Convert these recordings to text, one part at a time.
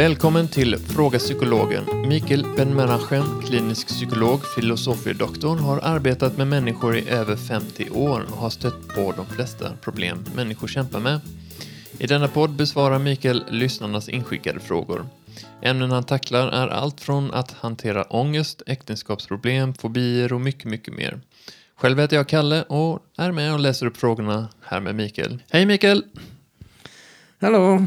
Välkommen till Fråga Psykologen. Mikael Ben-Menachem, klinisk psykolog, filosofiedoktor, har arbetat med människor i över 50 år och har stött på de flesta problem människor kämpar med. I denna podd besvarar Mikael lyssnarnas inskickade frågor. Ämnen han tacklar är allt från att hantera ångest, äktenskapsproblem, fobier och mycket, mycket mer. Själv heter jag Kalle och är med och läser upp frågorna här med Mikael. Hej Mikael! Hallå!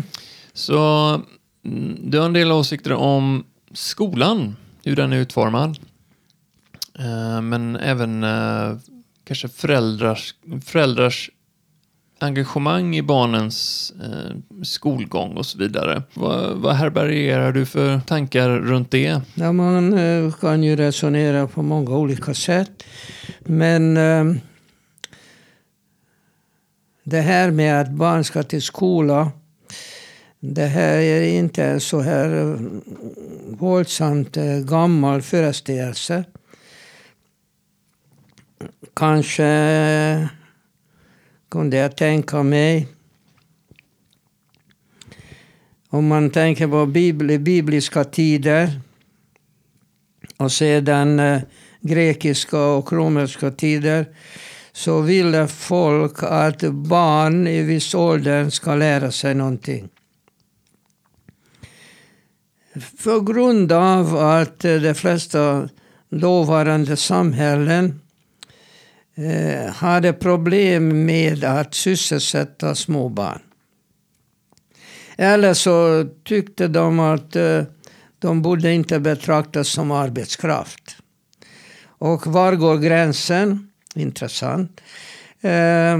Så Mm, du har en del åsikter om skolan, hur den är utformad. Eh, men även eh, kanske föräldrars, föräldrars engagemang i barnens eh, skolgång och så vidare. Vad, vad härbärgerar du för tankar runt det? Ja, man eh, kan ju resonera på många olika sätt. Men eh, det här med att barn ska till skola. Det här är inte en så här eh, våldsamt eh, gammal föreställelse. Kanske kunde jag tänka mig om man tänker på bibliska tider och sedan eh, grekiska och romerska tider så ville folk att barn i viss ålder ska lära sig någonting. För grund av att de flesta dåvarande samhällen eh, hade problem med att sysselsätta små barn. Eller så tyckte de att eh, de borde inte betraktas som arbetskraft. Och var går gränsen? Intressant. Eh,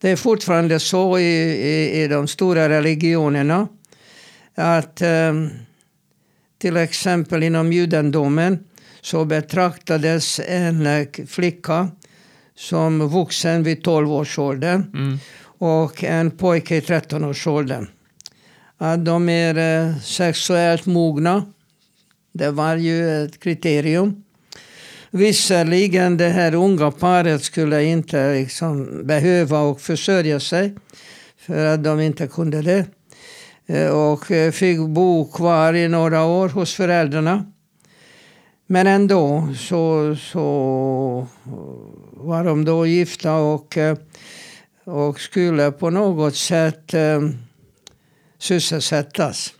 det är fortfarande så i, i, i de stora religionerna att eh, till exempel inom judendomen så betraktades en eh, flicka som vuxen vid 12-årsåldern Mm. och en pojke i 13-årsåldern. Att de är eh, sexuellt mogna. Det var ju ett kriterium. Visserligen det här unga paret skulle inte liksom behöva och försörja sig för att de inte kunde det. Eh, och eh, fick bo kvar i några år hos föräldrarna. Men ändå så, så var de då gifta och, eh, och skulle på något sätt eh, sysselsättas.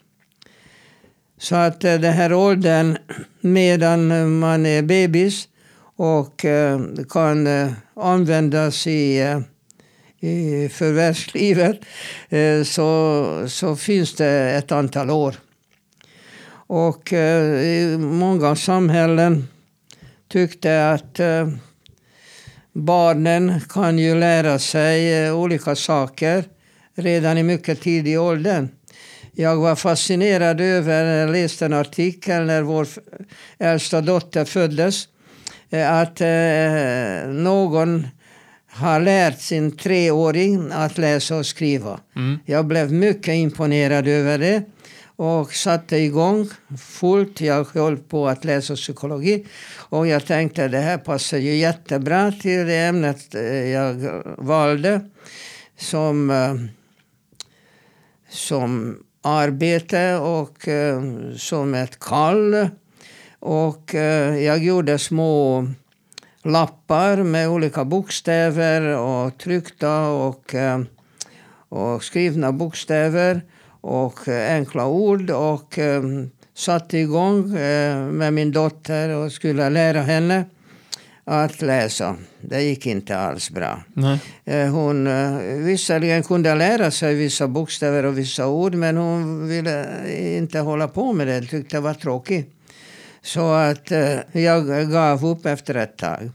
Så att den här åldern medan man är bebis och eh, kan användas i, eh, i förvärvslivet eh, så, så finns det ett antal år. Och eh, i många samhällen tyckte att eh, barnen kan ju lära sig olika saker redan i mycket tidig ålder. Jag var fascinerad över, när jag läste en artikel när vår äldsta dotter föddes, att någon har lärt sin treåring att läsa och skriva. Mm. Jag blev mycket imponerad över det och satte igång fullt. Jag höll på att läsa psykologi och jag tänkte det här passar ju jättebra till det ämnet eh, jag valde som, eh, som arbete och eh, som ett kall. Och jag gjorde små lappar med olika bokstäver och tryckta och, eh, och skrivna bokstäver och eh, enkla ord och eh, satte igång med min dotter och skulle lära henne att läsa. Det gick inte alls bra. Nej. Hon visserligen kunde lära sig vissa bokstäver och vissa ord men hon ville inte hålla på med det, tyckte det var tråkigt. Så att eh, jag gav upp efter ett tag.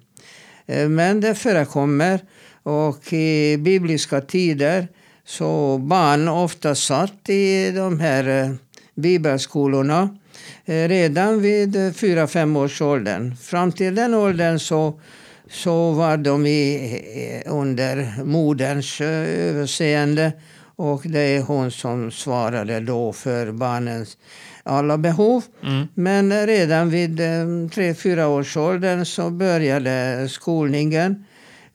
Eh, men det förekommer och i bibliska tider så barn ofta satt i de här eh, bibelskolorna redan vid eh, fyra fem års åldern. Fram till den åldern så, så var de i, under moderns överseende och det är hon som svarade då för barnens alla behov. Mm. Men redan vid eh, tre fyra års åldern så började skolningen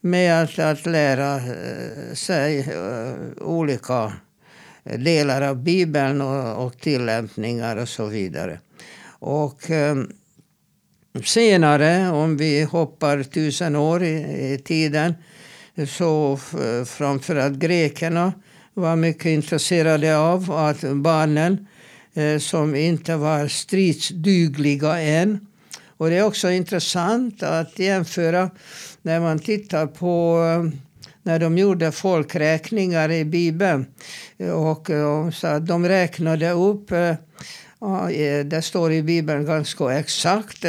med att, att lära eh, sig eh, olika delar av Bibeln och, och tillämpningar och så vidare. Och senare, om vi hoppar tusen år i, i tiden, så framförallt grekerna var mycket intresserade av att barnen som inte var stridsdugliga än. Och det är också intressant att jämföra när man tittar på eh, när de gjorde folkräkningar i Bibeln. Och, och så de räknade upp, eh, det står i Bibeln ganska exakt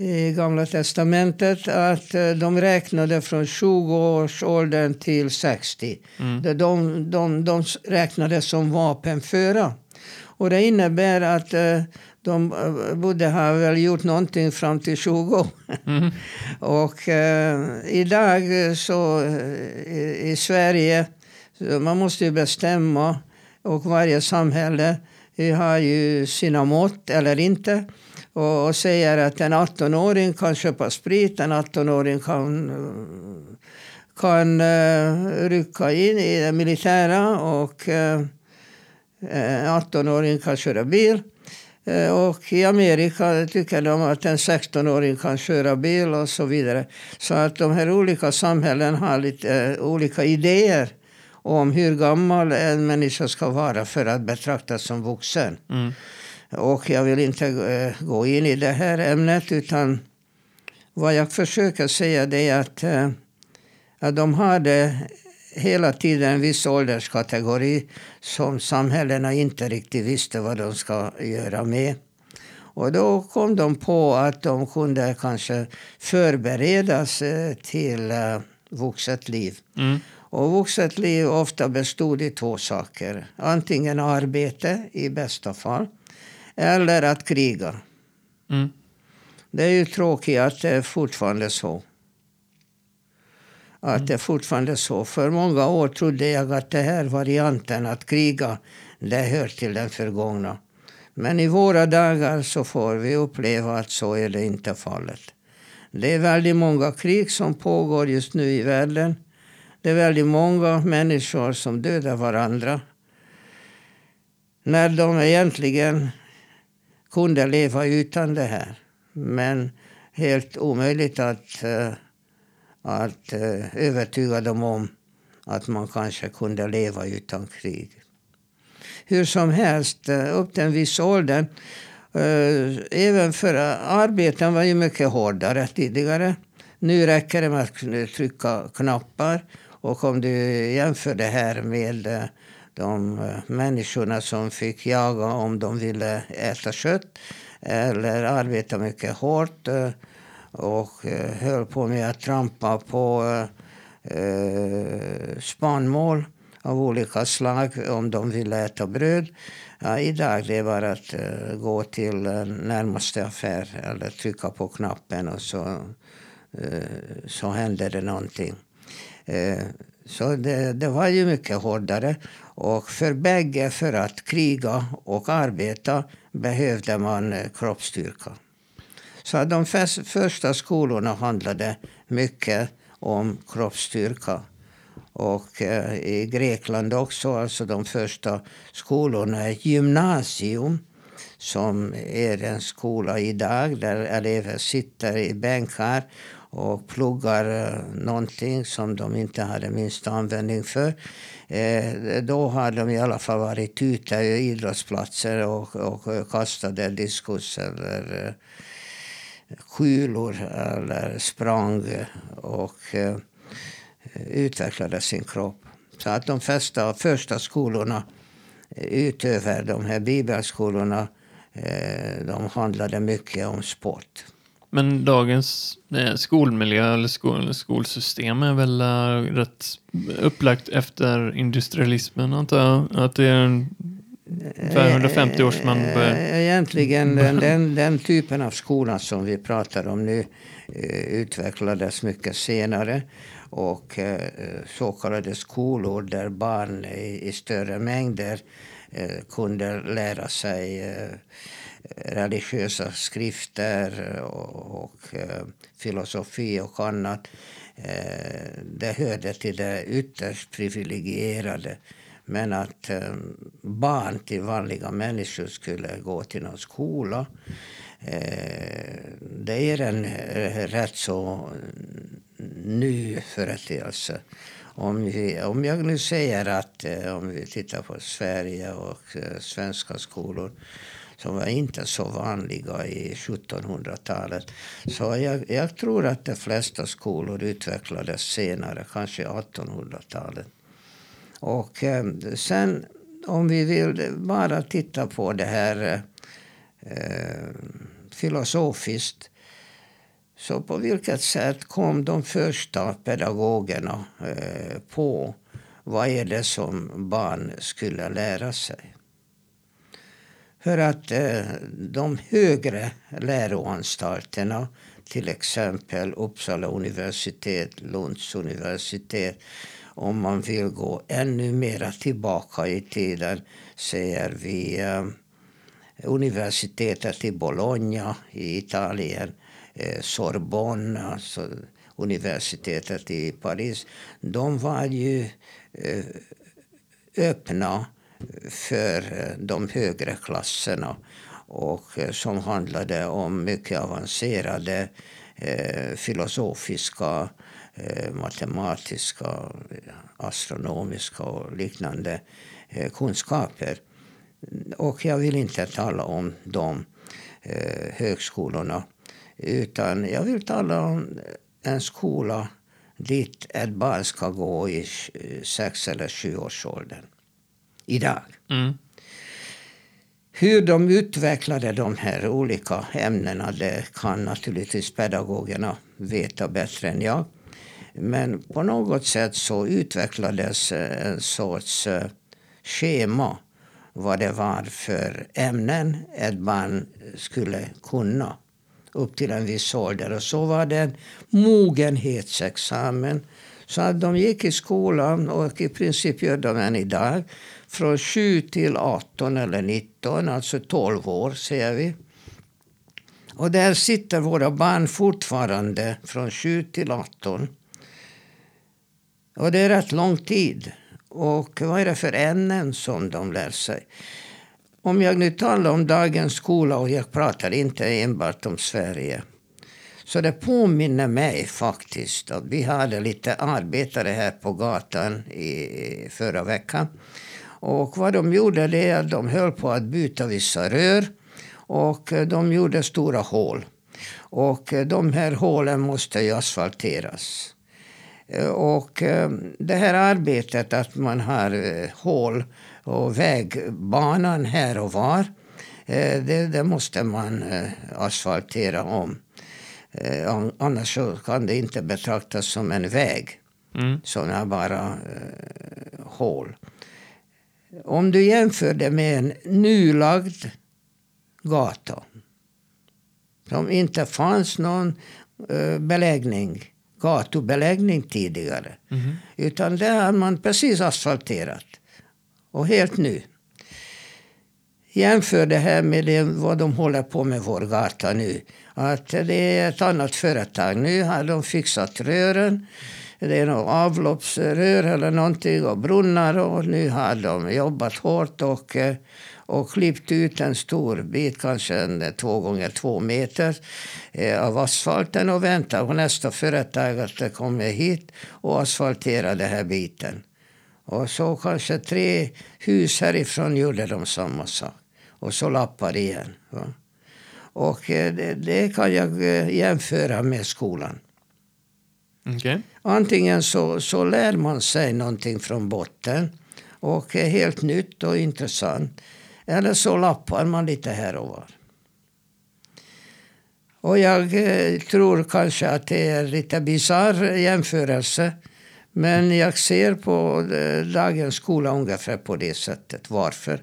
i Gamla Testamentet att eh, de räknade från 20-årsåldern till 60. Mm. De, de, de räknade som vapenföra. Och det innebär att eh, de eh, borde ha väl gjort någonting fram till 20. Mm. och eh, idag så i, i Sverige, man måste ju bestämma och varje samhälle har ju sina mått eller inte och, säger att en 18-åring kan köpa sprit, en 18-åring kan, kan uh, rycka in i det militära och uh, 18-åring kan köra bil. Uh, och i Amerika tycker de att en 16-åring kan köra bil och så vidare. Så att de här olika samhällen har lite olika idéer om hur gammal en människa ska vara för att betraktas som vuxen. Mm. Och jag vill inte eh, gå in i det här ämnet utan vad jag försöker säga det är att, eh, att de hade hela tiden en viss ålderskategori som samhällena inte riktigt visste vad de ska göra med. Och då kom de på att de kunde kanske förberedas till uh, vuxet liv. Mm. Och vuxet liv ofta bestod i två saker. Antingen arbete i bästa fall eller att kriga. Mm. Det är ju tråkigt att det är fortfarande så. Att mm. det är fortfarande så. För många år trodde jag att det här varianten att kriga, det hör till den förgångna. Men i våra dagar så får vi uppleva att så är det inte fallet. Det är väldigt många krig som pågår just nu i världen. Det är väldigt många människor som dödar varandra. När de egentligen kunde leva utan det här. Men helt omöjligt att, uh, att eh, övertyga dem om att man kanske kunde leva utan krig. Hur som helst, eh, upp till en viss ålder eh, även för arbeten var ju mycket hårdare tidigare. Nu räcker det med att trycka knappar. Och om du jämför det här med de människorna som fick jaga om de ville äta kött eller arbeta mycket hårt och eh, höll på med att trampa på eh, eh, spannmål av olika slag om de ville äta bröd. Ja, idag det är bara att eh, gå till närmaste affär eller trycka på knappen och så, så händer det någonting. Så det, det var ju mycket hårdare. Och för bägge, för att kriga och arbeta, behövde man eh, kroppsstyrka. Så de första skolorna handlade mycket om kroppsstyrka. Och eh, i Grekland också, alltså de första skolorna, är gymnasium som är en skola idag där elever sitter i bänkar och pluggar nånting någonting som de inte hade minsta användning för. Eh, då har de i alla fall varit ute i idrottsplatser och, och kastade diskus eller eh, skylor kulor eller sprang och eh, utvecklade sin kropp. Så att de första, första skolorna eh, utöver de här bibelskolorna eh, de handlade mycket om sport. Men dagens skolmiljö eller skol, skolsystem är väl rätt upplagt efter industrialismen antar jag? Att det är ungefär 150 år som man börjar... Eh, egentligen den, den, den, typen av skola som vi pratar om nu utvecklades mycket senare. Och så kallade skolor där barn i, i större mängder kunde lära sig religiösa skrifter och, och eh, filosofi och annat. Eh, det hörde till det ytterst privilegierade. Men att eh, barn till vanliga människor skulle gå till någon skola eh, det är en eh, rätt så ny företeelse. Om, vi, om jag nu säger att eh, om vi tittar på Sverige och eh, svenska skolor som var inte så vanliga i 1700-talet. Så jag, jag, tror att de flesta skolor utvecklades senare, kanske 1800-talet. Och eh, sen om vi vill bara titta på det här eh, filosofiskt. Så på vilket sätt kom de första pedagogerna eh, på vad är det som barn skulle lära sig? För att eh, de högre läroanstalterna, till exempel Uppsala universitet, Lunds universitet, om man vill gå ännu mera tillbaka i tiden, säger vi eh, universitetet i Bologna i Italien, eh, Sorbonne, alltså universitetet i Paris. De var ju eh, öppna för eh, de högre klasserna och eh, som handlade om mycket avancerade eh, filosofiska, eh, matematiska, astronomiska och liknande eh, kunskaper. Och jag vill inte tala om de eh, högskolorna utan jag vill tala om en skola dit ett barn ska gå i sex eller sjuårsåldern idag. Mm. Hur de utvecklade de här olika ämnena det kan naturligtvis pedagogerna veta bättre än jag. Men på något sätt så utvecklades eh, en sorts eh, schema vad det var för ämnen ett barn skulle kunna upp till en viss ålder. Och så var det en mogenhetsexamen. Så att de gick i skolan och i princip gör de än idag från 7 till 18 eller 19, alltså 12 år säger vi. Och där sitter våra barn fortfarande från 7 till 18. Och det är rätt lång tid. Och vad är det för ämnen som de lär sig? Om jag nu talar om dagens skola och jag pratar inte enbart om Sverige. Så det påminner mig faktiskt att vi hade lite arbetare här på gatan i förra veckan. Och vad de gjorde det är att de höll på att byta vissa rör. Och de gjorde stora hål. Och de här hålen måste ju asfalteras. Och eh, det här arbetet att man har eh, hål och vägbanan här och var. Eh, det, det måste man asfaltera om. Annars så kan det inte betraktas som en väg. Mm. Är bara hål. Om du jämför det med en nylagd gata som inte fanns någon beläggning, gatubeläggning tidigare. Mm. Utan det har man precis asfalterat. Och helt ny. Jämför det här med det, vad de håller på med vår gata nu. Att det är ett annat företag. Nu har de fixat rören det är något avloppsrör eller någonting och brunnar och nu har de jobbat hårt och, eh, och klippt ut en stor bit, kanske en två gånger två meter eh, av asfalten och väntar på nästa företag att det kommer hit och asfalterar den här biten. Och så kanske tre hus härifrån gjorde de samma sak. Och så lappar igen. Va? Och eh, det, det, kan jag jämföra med skolan. Okay. Antingen så, så lär man sig någonting från botten och är helt nytt och intressant. Eller så lappar man lite här och var. Och jag eh, tror kanske att det är lite bisarr jämförelse. Men jag ser på eh, dagens skola ungefär på det sättet. Varför?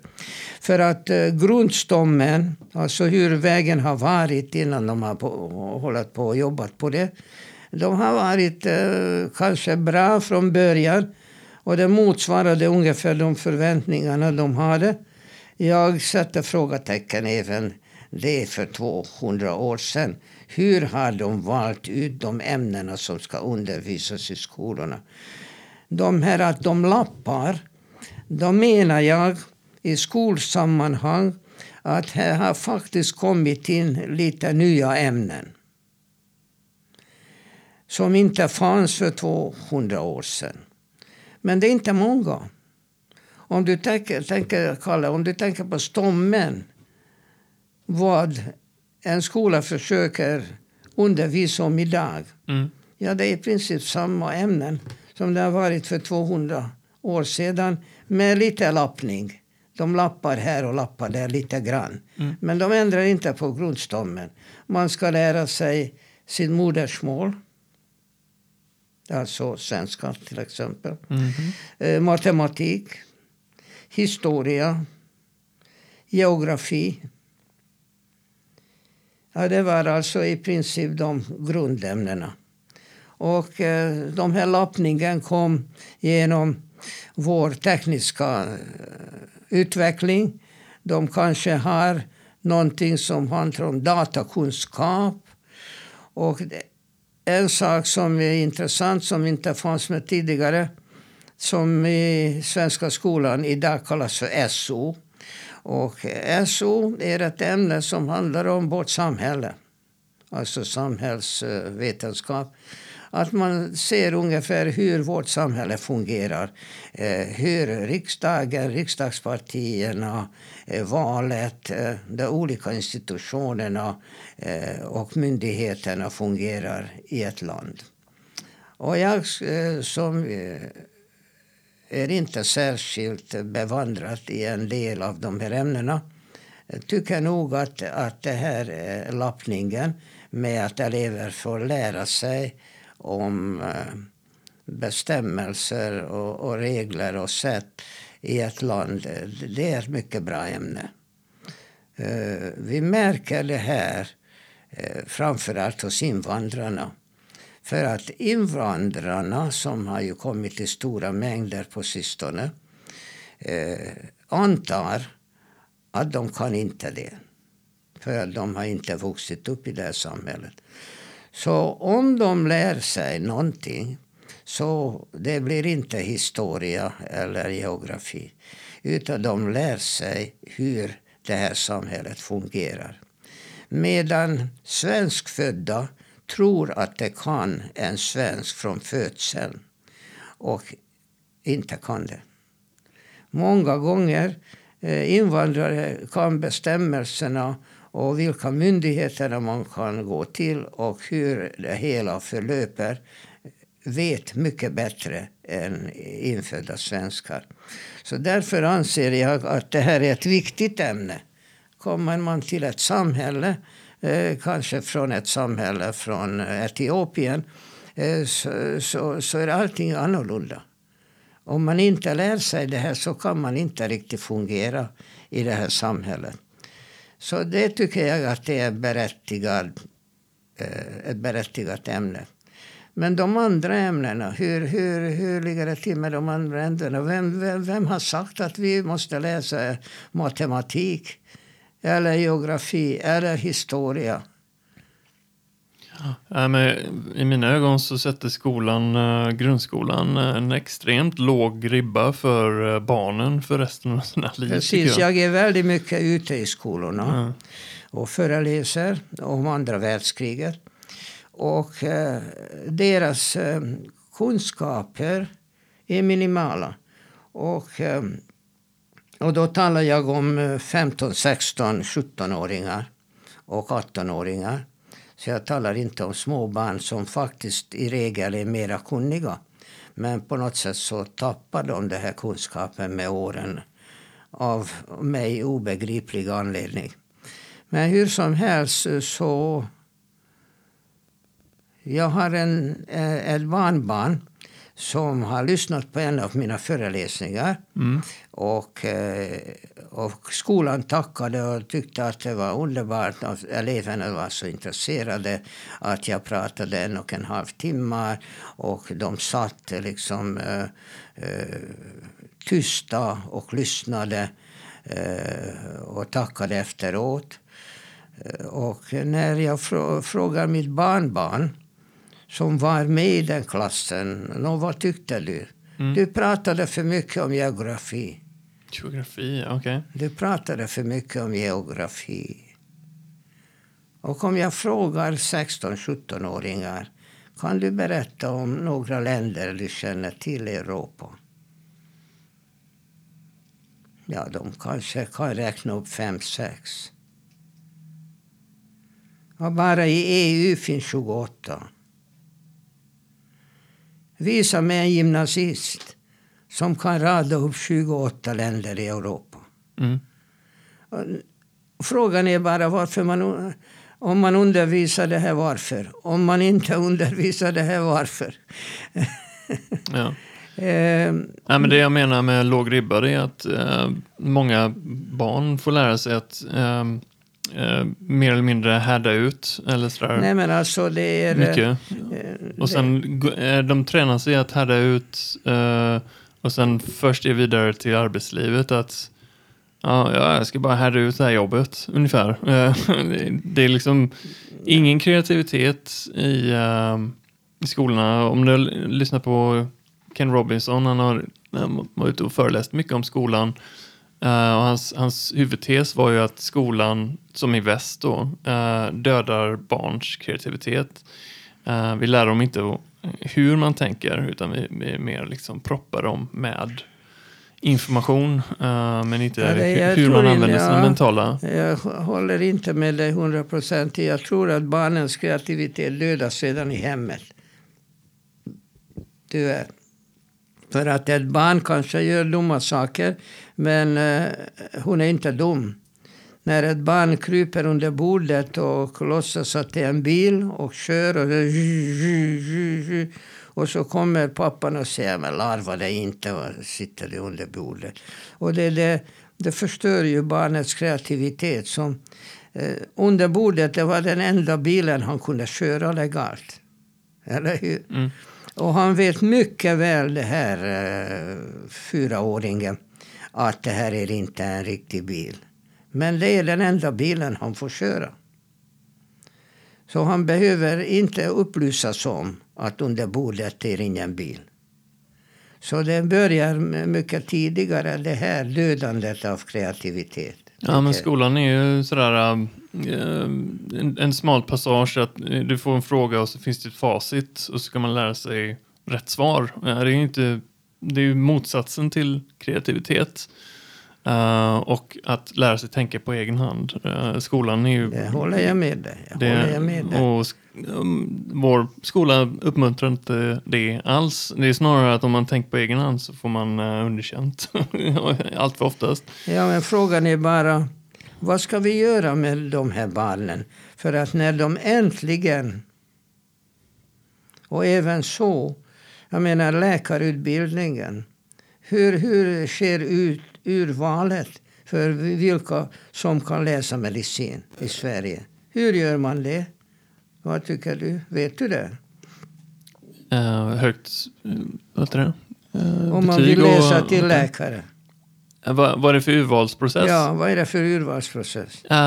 För att eh, grundstommen, alltså hur vägen har varit innan de har på, hållit på och jobbat på det de har varit kanske bra från början och det motsvarade ungefär de förväntningarna de hade. Jag sätter frågetecken även det för 200 år sedan. Hur har de valt ut de ämnena som ska undervisas i skolorna? De här att de lappar, Då menar jag i skolsammanhang att här har faktiskt kommit in lite nya ämnen som inte fanns för 200 år sedan. Men det är inte många. Om du tänker, tänker, Kalle, om du tänker på stommen, vad en skola försöker undervisa om idag. Mm. Ja, det är i princip samma ämnen som det har varit för 200 år sedan med lite lappning. De lappar här och lappar där lite grann. Mm. Men de ändrar inte på grundstommen. Man ska lära sig sitt modersmål. Alltså svenska till exempel. Mm. Eh, matematik. Historia. Geografi. Ja, det var alltså i princip de grundämnena. Och eh, de här lappningen kom genom vår tekniska eh, utveckling. De kanske har någonting som handlar om datakunskap. Och en sak som är intressant, som inte fanns med tidigare som i svenska skolan idag kallas för SO. Och SO är ett ämne som handlar om vårt samhälle. Alltså samhällsvetenskap att man ser ungefär hur vårt samhälle fungerar. Eh, hur riksdagen, riksdagspartierna, eh, valet, eh, de olika institutionerna och myndigheterna fungerar i ett land. Och jag som är inte särskilt bevandrat i en del av de här ämnena tycker nog att, att det här lappningen med att elever får lära sig om eh, bestämmelser och, och, regler och sätt i ett land. Det är ett mycket bra ämne. Eh, vi märker det här eh, framförallt hos invandrarna. För att invandrarna, som har ju kommit i stora mängder på sistone eh, antar att de kan inte det. För att de har inte vuxit upp i det här samhället. Så om de lär sig någonting så det blir inte historia eller geografi. Utan de lär sig hur det här samhället fungerar. Medan svenskfödda tror att de kan en svensk från födseln och inte kan det. Många gånger eh, invandrare kan bestämmelserna och vilka myndigheter man kan gå till och hur det hela förlöper vet mycket bättre än infödda svenskar. Så därför anser jag att det här är ett viktigt ämne. Kommer man till ett samhälle, eh, Eh, kanske från ett samhälle från Etiopien, eh, så, så, så är allting annorlunda. Om man inte lär sig det här så kan man inte riktigt fungera i det här samhället. Så det tycker jag att det är berättigad, eh, ett berättigat ämne. Men de andra ämnena, hur, hur, hur ligger det till med de andra ämnena? Vem, vem, vem har sagt att vi måste läsa matematik eller geografi eller historia? Ja, men I mina ögon så sätter skolan, eh, grundskolan eh, en extremt låg ribba för barnen för resten av sina liv. Precis, jag. jag är väldigt mycket ute i skolorna ja. och föreläser om andra världskriget. Och eh, deras eh, kunskaper är minimala. Och, eh, och då talar jag om 15, 16, 17-åringar och 18-åringar. Så jag talar inte om små barn som faktiskt i regel är mera kunniga. Men på något sätt så tappar de den här kunskapen med åren av mig obegriplig anledning. Men hur som helst eh, så... Jag har en, eh, ett barnbarn som har lyssnat på en av mina föreläsningar. Mm. Och, eh, och skolan tackade och tyckte att det var underbart. Eleverna var så intresserade att jag pratade en och en halv timme. Och de satt liksom uh, uh, tysta och lyssnade uh, och tackade efteråt. Och när jag frågar mitt barnbarn som var med i den klassen. Nå, vad tyckte du? Mm. Du pratade för mycket om geografi. Geografi, okej. Du pratade för mycket om geografi. Och om jag frågar 16-17-åringar kan du berätta om några länder du känner till i Europa? Ja, de kanske kan räkna upp fem, sex. Och bara i EU finns 28. Visa mig en gymnasist som kan rada upp 28 länder i Europa. Mm. Frågan är bara varför man, om man undervisar det här varför. Om man inte undervisar det här varför. Ja. Eh, Nej, men det jag menar med låg ribba är att eh, många barn får lära sig att eh, eh, mer eller mindre härda ut. Eller sådär. nej men alltså det är... Mycket. eh, Och sen gå- eh, de tränar sig att härda ut eh, och sen först är vidare till arbetslivet att ja, ja, jag ska bara härda ut det här jobbet ungefär. Eh, det- det är liksom ingen kreativitet i, eh, i skolorna. Om du lyssnar på Ken Robinson, han har han var ute och föreläst mycket om skolan. Eh, och hans, hans huvudtes var ju att skolan, som i väst då, eh, dödar barns kreativitet. Eh, vi lär dem inte hur man tänker, utan vi, vi mer liksom proppar dem med information, men inte Ja, det- hur, man använder sina mentala... Jag håller inte med dig hundraprocentigt. Jag tror att barnens kreativitet dödas redan i hemmet. Tyvärr. För att ett barn kanske gör dumma saker, men eh, hon är inte dum. När ett barn kryper under bordet och låtsas att det är en bil och kör och, och så kommer pappan och säger men larva dig inte och sitter det under bordet. Och det, det, det förstör ju barnets kreativitet. Som, eh, under bordet det var den enda bilen han kunde köra legalt. Eller hur? Mm. Och han vet mycket väl det här eh, fyraåringen att det här är inte en riktig bil. Men det är den enda bilen han får köra. Så han behöver inte upplysas om att under bordet är ingen bil. Så det börjar mycket tidigare, det här dödandet av kreativitet. Ja, men skolan är ju sådär eh, en, en smal passage att eh, du får en fråga och så finns det ett facit och så ska man lära sig rätt svar. Det är ju inte, det är motsatsen till kreativitet. Eh, och att lära sig tänka på egen hand. Eh, skolan är ju... Det håller jag med dig. Jag det- jag med dig. och um, vår skola uppmuntrar inte det alls. Det är snarare att om man tänker på egen hand så får man uh, underkänt. Allt för oftast. Ja, men frågan är bara vad ska vi göra med de här barnen? För att när de äntligen, och även så, jag menar läkarutbildningen. Hur, hur ser ut urvalet för vilka som kan läsa medicin i Sverige? Hur gör man det? Vad tycker du? Vet du det? Uh, högt, uh, vad heter det? Eh, Om man vill läsa och- till läkare. Vad, vad är det för urvalsprocess? Ja, vad är det för urvalsprocess? Eh,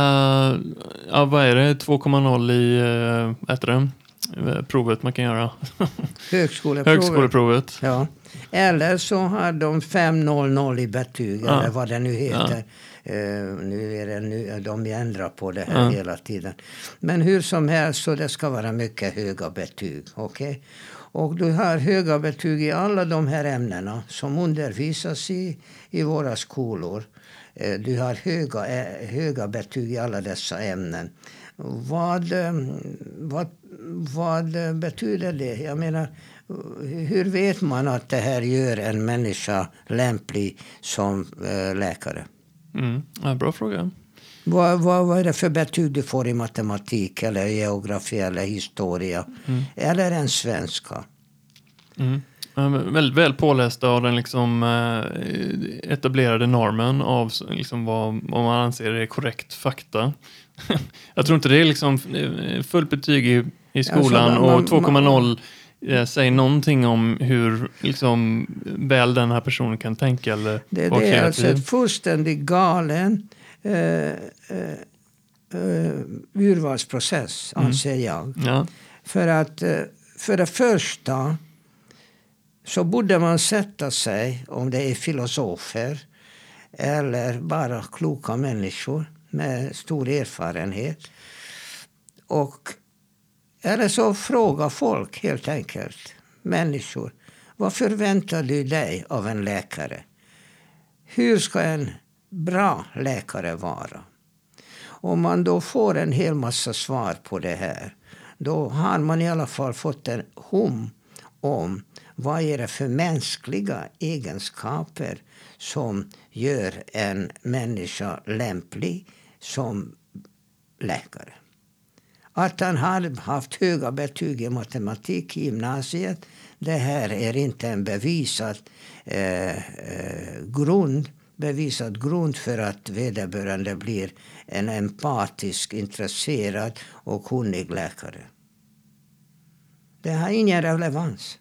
ja, vad är det? 2,0 i uh, heter det? Provet man kan göra. Högskoleprovet. Högskoleprovet. Ja. Eller så har de 500 i betyg, Ja. eller vad det nu heter. Eh, nu är det nu, de ändrar på det här Ja. hela tiden. Men hur som helst så det ska vara mycket höga betyg. okej? Och du har höga betyg i alla de här ämnena som undervisas i, i våra skolor. Eh, du har höga, eh, höga betyg i alla dessa ämnen. Vad, eh, vad, vad betyder det? Jag menar, hur vet man att det här gör en människa lämplig som läkare? Mm. Ja, bra fråga. Vad, vad, vad är det för betyg du får i matematik, eller geografi eller historia? Eller en svenska? Mm. Väldigt väl pålästa av den liksom, eh, etablerade normen av liksom, vad, vad man anser är korrekt fakta. Jag tror inte det är liksom eh, fullt betyg i, i skolan Alltså, och 2,0 eh, säger någonting om hur liksom, väl den här personen kan tänka eller Det, det är alltså fullständigt galen eh, eh, eh, urvalsprocess, anser jag. Ja. För att eh, för det första så borde man sätta sig, om det är filosofer eller bara kloka människor med stor erfarenhet. Och, eller så fråga folk helt enkelt, människor. Vad förväntar du dig av en läkare? Hur ska en bra läkare vara? Om man då får en hel massa svar på det här då har man i alla fall fått en hum om vad är det för mänskliga egenskaper som gör en människa lämplig som läkare. Att han har haft höga betyg i matematik i gymnasiet det här är inte en bevisad eh, eh, grund bevisad grund för att vederbörande blir en empatisk, intresserad och kunnig läkare. Det har ingen relevans.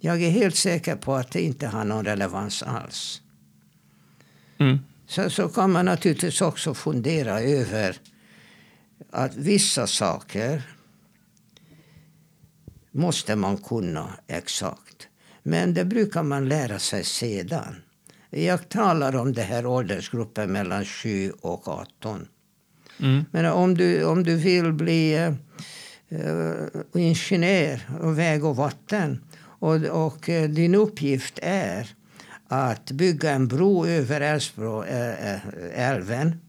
Jag är helt säker på att det inte har någon relevans alls. Mm. Så, så kan man naturligtvis också fundera över att vissa saker måste man kunna exakt. Men det brukar man lära sig sedan. Jag talar om den här åldersgruppen mellan 7 och 18. Mm. Men om du, om du vill bli uh, ingenjör och väg och vatten och, och uh, din uppgift är att bygga en bro över Älvsbro, äh, älven,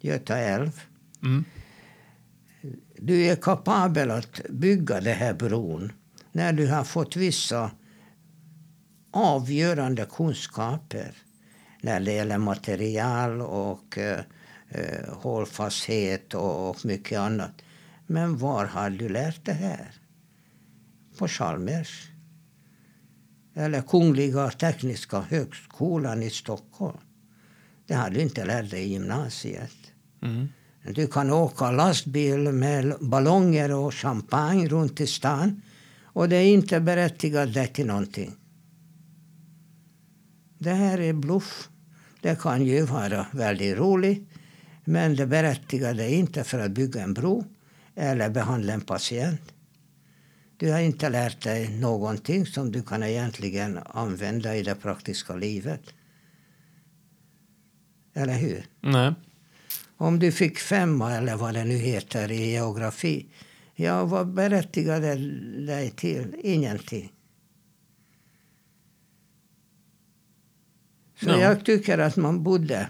Göta älv. Mm. Du är kapabel att bygga den här bron när du har fått vissa avgörande kunskaper när det gäller material och eh, eh, hållfasthet och, och mycket annat. Men var har du lärt det här? På Chalmers? Eller Kungliga Tekniska Högskolan i Stockholm? Det har du inte lärt dig i gymnasiet. Mm. Du kan åka lastbil med ballonger och champagne runt i stan och det är inte berättigat till någonting. Det här är bluff. Det kan ju vara väldigt roligt. Men det berättigade är inte för att bygga en bro eller behandla en patient. Du har inte lärt dig någonting som du kan egentligen använda i det praktiska livet. Eller hur? Nej. Om du fick femma eller vad det nu heter i geografi. Ja, vad berättigade dig till? Ingenting. Så ja. jag tycker att man borde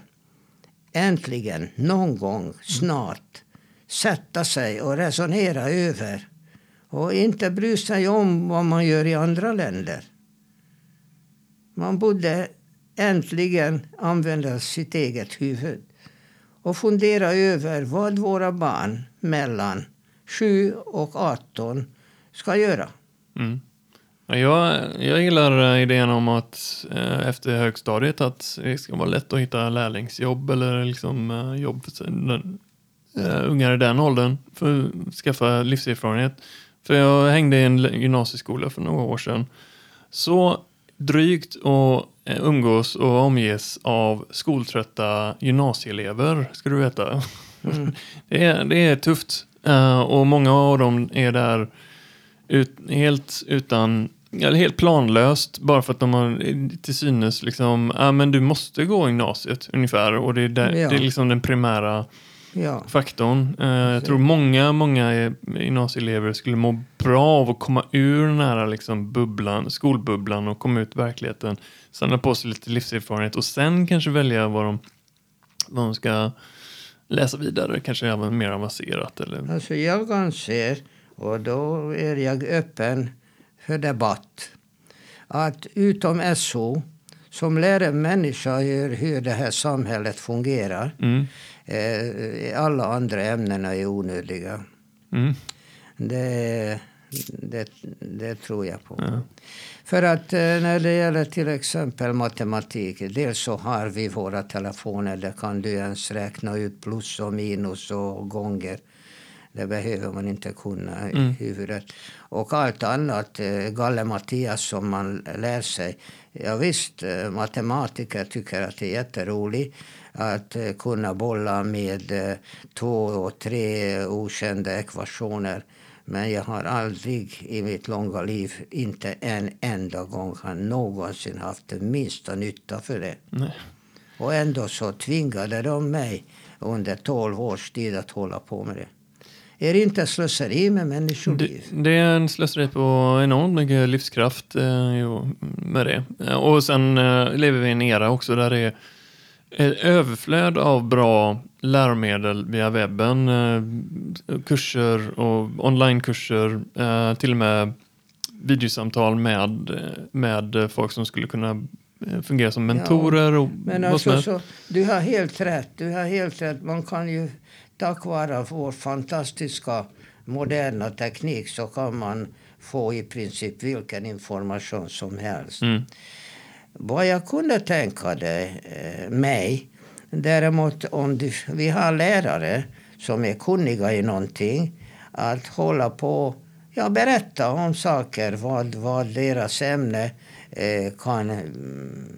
äntligen, någon gång, snart sätta sig och resonera över och inte bry sig om vad man gör i andra länder. Man borde äntligen använda sitt eget huvud och fundera över vad våra barn mellan 7 och 18 ska göra. Mm. Jag, jag gillar eh, idén om att eh, efter högstadiet att det ska vara lätt att hitta lärlingsjobb eller liksom eh, jobb för den, ungar i den åldern för att skaffa livserfarenhet. För jag hängde i en gymnasieskola för några år sedan. Så drygt att umgås och omges av skoltrötta gymnasieelever, ska du veta. Mm. det, är, det är tufft. Uh, och många av dem är där ut, helt utan eller helt planlöst bara för att de har till synes liksom, ah, men du måste gå gymnasiet ungefär och det är, där, ja. det är liksom den primära ja. faktorn. Uh, jag tror många, många gymnasieelever skulle må bra av att komma ur den här liksom bubblan, skolbubblan och komma ut i verkligheten, samla på sig lite livserfarenhet och sen kanske välja vad de, vad de ska läsa vidare, kanske mer avancerat. Eller? Alltså jag anser, och då är jag öppen för debatt. Att utom SO, som lär en människa hur, det här samhället fungerar. Mm. Eh, alla andra ämnen är onödiga. Mm. Det, det, det, tror jag på. Ja. För att eh, när det gäller till exempel matematik. Dels så har vi våra telefoner. Där kan du ens räkna ut plus och minus och gånger. Det behöver man inte kunna i mm. huvudet. Och allt annat, eh, Galle Mattias som man lär sig. Ja, visst, eh, matematiker tycker att det är jätteroligt att eh, kunna bolla med två och tre okända ekvationer. Men jag har aldrig i mitt långa liv, inte en enda gång, har någonsin haft den minsta nytta för det. Nej. Och ändå så tvingade de mig under 12 års tid att hålla på med det. Är det inte slöseri med Det, människoliv? det är en slöseri på enormt mycket livskraft eh, med det. Eh, Och sen eh, lever vi i en era också där det är ett överflöd av bra läromedel via webben. Eh, kurser och onlinekurser. Eh, till och med videosamtal med, med folk som skulle kunna eh, fungera som mentorer. Och Men alltså, så, du har helt rätt. Du har helt rätt. Man kan ju tack vare vår fantastiska moderna teknik så kan man få i princip vilken information som helst. Mm. Vad jag kunde tänka det, eh, mig, däremot om du, vi har lärare som är kunniga i någonting, att hålla på, ja berätta om saker, vad, vad deras ämne eh, kan mm,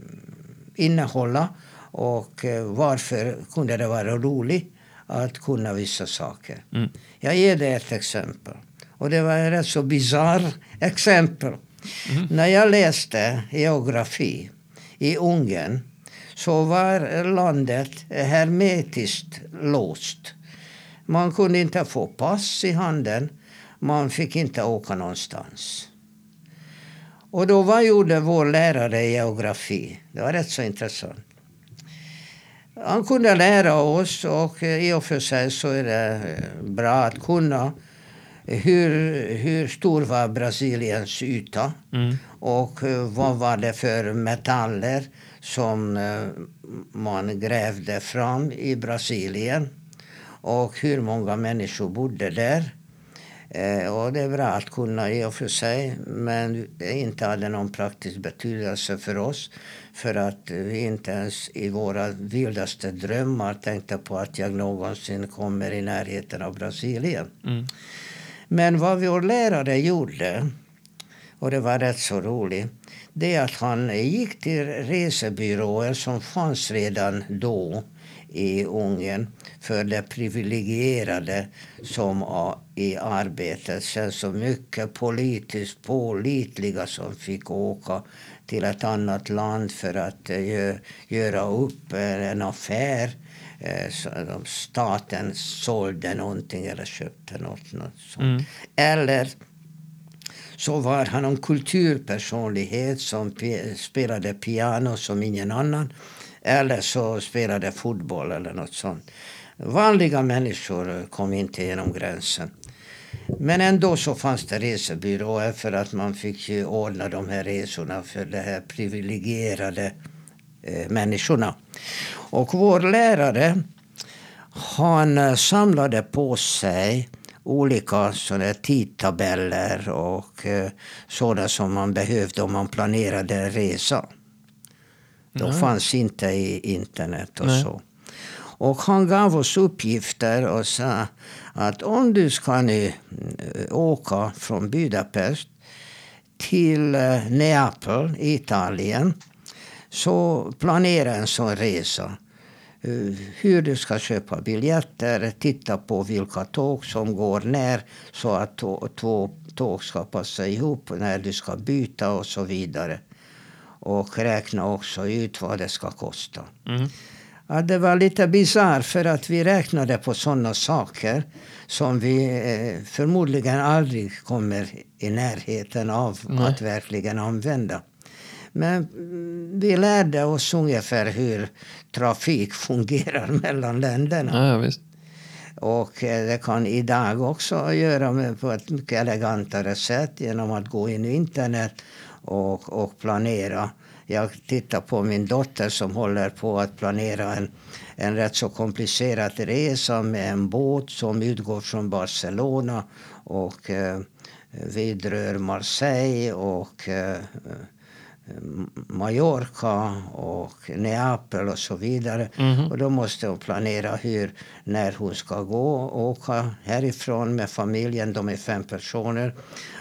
innehålla och eh, varför kunde det vara roligt att kunna vissa saker. Mm. Jag ger dig ett exempel. Och det var ett rätt så bisarr exempel. När jag läste geografi i Ungern så var landet hermetiskt låst. Man kunde inte få pass i handen. Man fick inte åka någonstans. Och då vad gjorde vår lärare i geografi? Det var rätt så intressant. Han kunde lära oss och eh, i och för sig så är det eh, bra att kunna hur, hur stor var Brasiliens yta Mm. och eh, vad var det för metaller som man grävde fram i Brasilien och hur många människor bodde där. Eh, och det är bra att kunna i och för sig, men det inte hade någon praktisk betydelse för oss. För att vi inte ens i våra vildaste drömmar tänkte på att jag någonsin kommer i närheten av Brasilien. Mm. Men vad vår lärare gjorde, och det var rätt så roligt, det är att han gick till resebyråer som fanns redan då i Ungern för de privilegierade som i arbetet. Sen så mycket politiskt pålitliga som fick åka till ett annat land för att eh, gö- göra upp eh, en affär. Eh, så Staten sålde någonting eller köpte något. något sånt. Mm. Eller så var han en kulturpersonlighet som pe- spelade piano som ingen annan. Eller så spelade fotboll eller något sånt. Vanliga människor kom inte genom gränsen. Men ändå så fanns det resebyråer för att man fick ju ordna de här resorna för de här privilegierade eh, människorna. Och vår lärare han eh, samlade på sig olika sådana tidtabeller och eh, sådana som man behövde om man planerade en resa. Då Nej. fanns inte i internet och Nej. så. Och han gav oss uppgifter och sa att om du ska nu eh, åka från Budapest till eh, Neapel i Italien så planera en sån resa. Eh, Hur du ska köpa biljetter, titta på vilka tåg som går när så att två tåg ska passa ihop när du ska byta och så vidare. Och räkna också ut vad det ska kosta. Mm. Ja, det var lite bisarrt för att vi räknade på sådana saker som vi eh, förmodligen aldrig kommer i närheten av Nej. att verkligen använda. Men mm, vi lärde oss ungefär hur trafik fungerar mellan länderna. Ja, visst. Och eh, det kan idag också göra på ett mycket elegantare sätt genom att gå in i internet och, och planera. Jag tittar på min dotter som håller på att planera en, en rätt så komplicerad resa med en båt som utgår från Barcelona och eh, vidrör Marseille och eh, Mallorca och Neapel och så vidare. Mhm. Och då måste hon planera hur, när hon ska gå och åka härifrån med familjen. De är fem personer.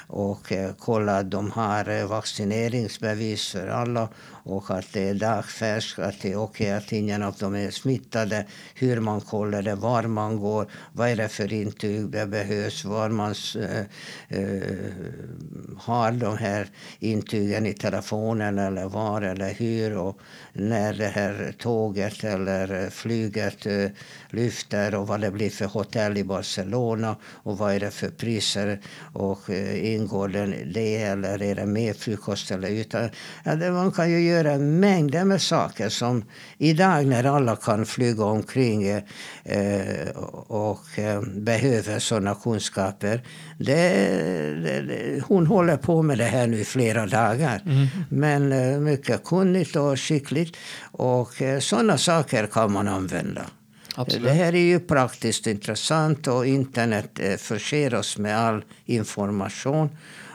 Och eh, kolla att de har eh, vaccineringsbevis för alla och att det är dagfärskt, att det är okej att ingen av dem är smittade. Hur man kollar det, var man går, vad är det för intyg det behövs, var man eh, eh, har de här intygen i telefonen eller var eller hur och när det här tåget eller flyget eh, lyfter och vad det blir för hotell i Barcelona och vad är det för priser och eh, ingår det, det eller är det med frukost eller utan. Man kan ju göra mängder med saker som idag när alla kan flyga omkring eh, och eh, behöver sådana kunskaper. Det, hon håller på med det här nu i flera dagar. Men eh, mycket kunnigt och skickligt. Och eh, sådana saker kan man använda. Absolut. Det här är ju praktiskt intressant och internet eh, förser oss med all information.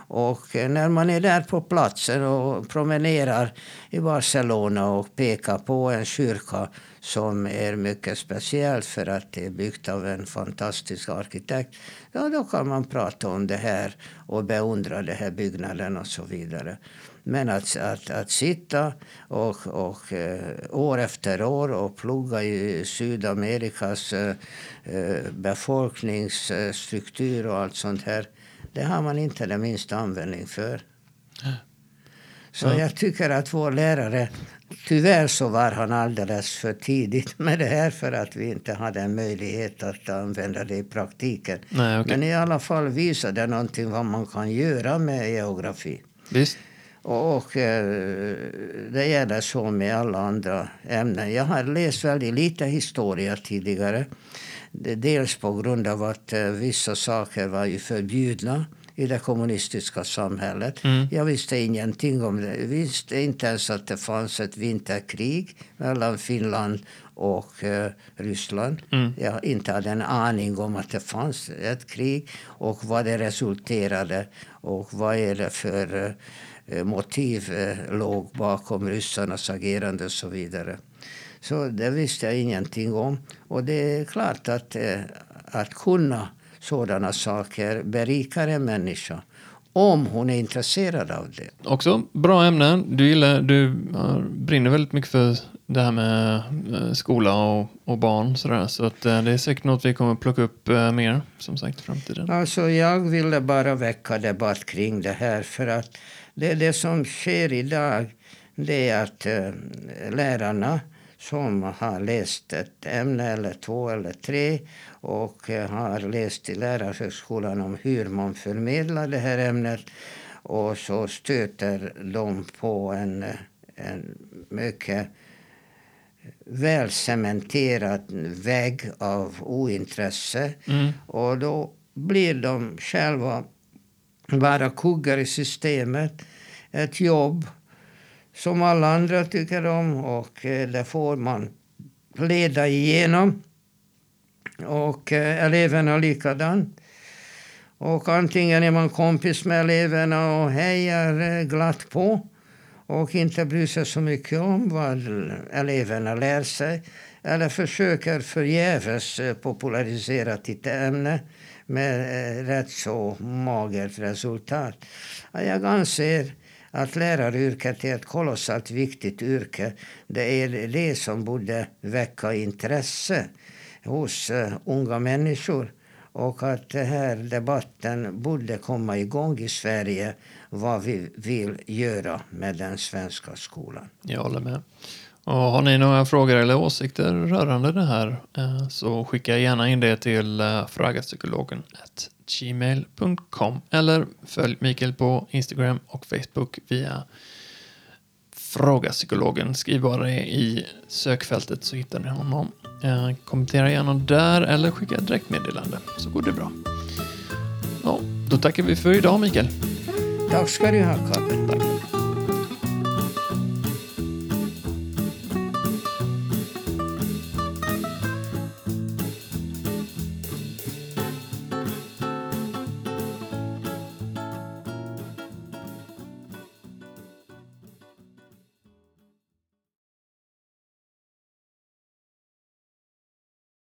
Och när man är där på platsen och promenerar i Barcelona och pekar på en kyrka som är mycket speciell för att det är byggt av en fantastisk arkitekt. Ja, då kan man prata om det här och beundra den här byggnaden och så vidare. Men att, att, att sitta och, och eh, år efter år och plugga i Sydamerikas eh, eh, befolkningsstruktur och allt sånt här. Det har man inte den minsta användning för. Så Ja. jag tycker att vår lärare, tyvärr så var han alldeles för tidigt med det här för att vi inte hade en möjlighet att använda det i praktiken. Nej, okej. Men i alla fall visade det någonting vad man kan göra med geografi. Visst. Och, och eh, det gäller så med alla andra ämnen. Jag har läst väldigt lite historia tidigare. Dels på grund av att eh, vissa saker var ju förbjudna i det kommunistiska samhället. Mm. Jag visste ingenting om det. Jag visste inte ens att det fanns ett vinterkrig mellan Finland och eh, Ryssland. Mm. Jag inte hade en aning om att det fanns ett krig och vad det resulterade och vad är det för eh, motiv eh, låg bakom ryssarnas agerande och så vidare. Så det visste jag ingenting om. Och det är klart att, eh, att kunna sådana saker berikar en människa om hon är intresserad av det. Också bra ämnen. Du, gillar, du brinner väldigt mycket för det här med eh, skola och, och barn. Sådär. Så att, eh, det är säkert något vi kommer plocka upp eh, mer som sagt i framtiden. Alltså jag ville bara väcka debatt kring det här för att det, det som sker idag det är att eh, lärarna som har läst ett ämne eller två eller tre och eh, har läst i lärarhögskolan om hur man förmedlar det här ämnet och så stöter de på en, eh, en mycket väl cementerad vägg av ointresse. Mm. Och då blir de själva bara kuggar i systemet. Ett jobb som alla andra tycker om och eh, det får man leda igenom. Och eh, eleverna likadant. Och antingen är man kompis med eleverna och hejar eh, glatt på och inte bryr sig så mycket om vad eleverna lär sig eller försöker förgäves eh, popularisera sitt ämne med eh, rätt så magert resultat. Jag anser att läraryrket är ett kolossalt viktigt yrke. Det är det som borde väcka intresse hos eh, unga människor och att den här debatten borde komma igång i Sverige vad vi vill göra med den svenska skolan. Jag håller med. Och har ni några frågor eller åsikter rörande det här eh, så skicka gärna in det till eh, fragapsykologen@gmail.com eller följ Mikael på Instagram och Facebook via Fråga Psykologen. Skriv bara det i sökfältet så hittar ni honom. Eh, kommentera gärna där eller skicka ett direktmeddelande så går det bra. Ja, då tackar vi för idag Mikael. Tack ska du ha. Tack.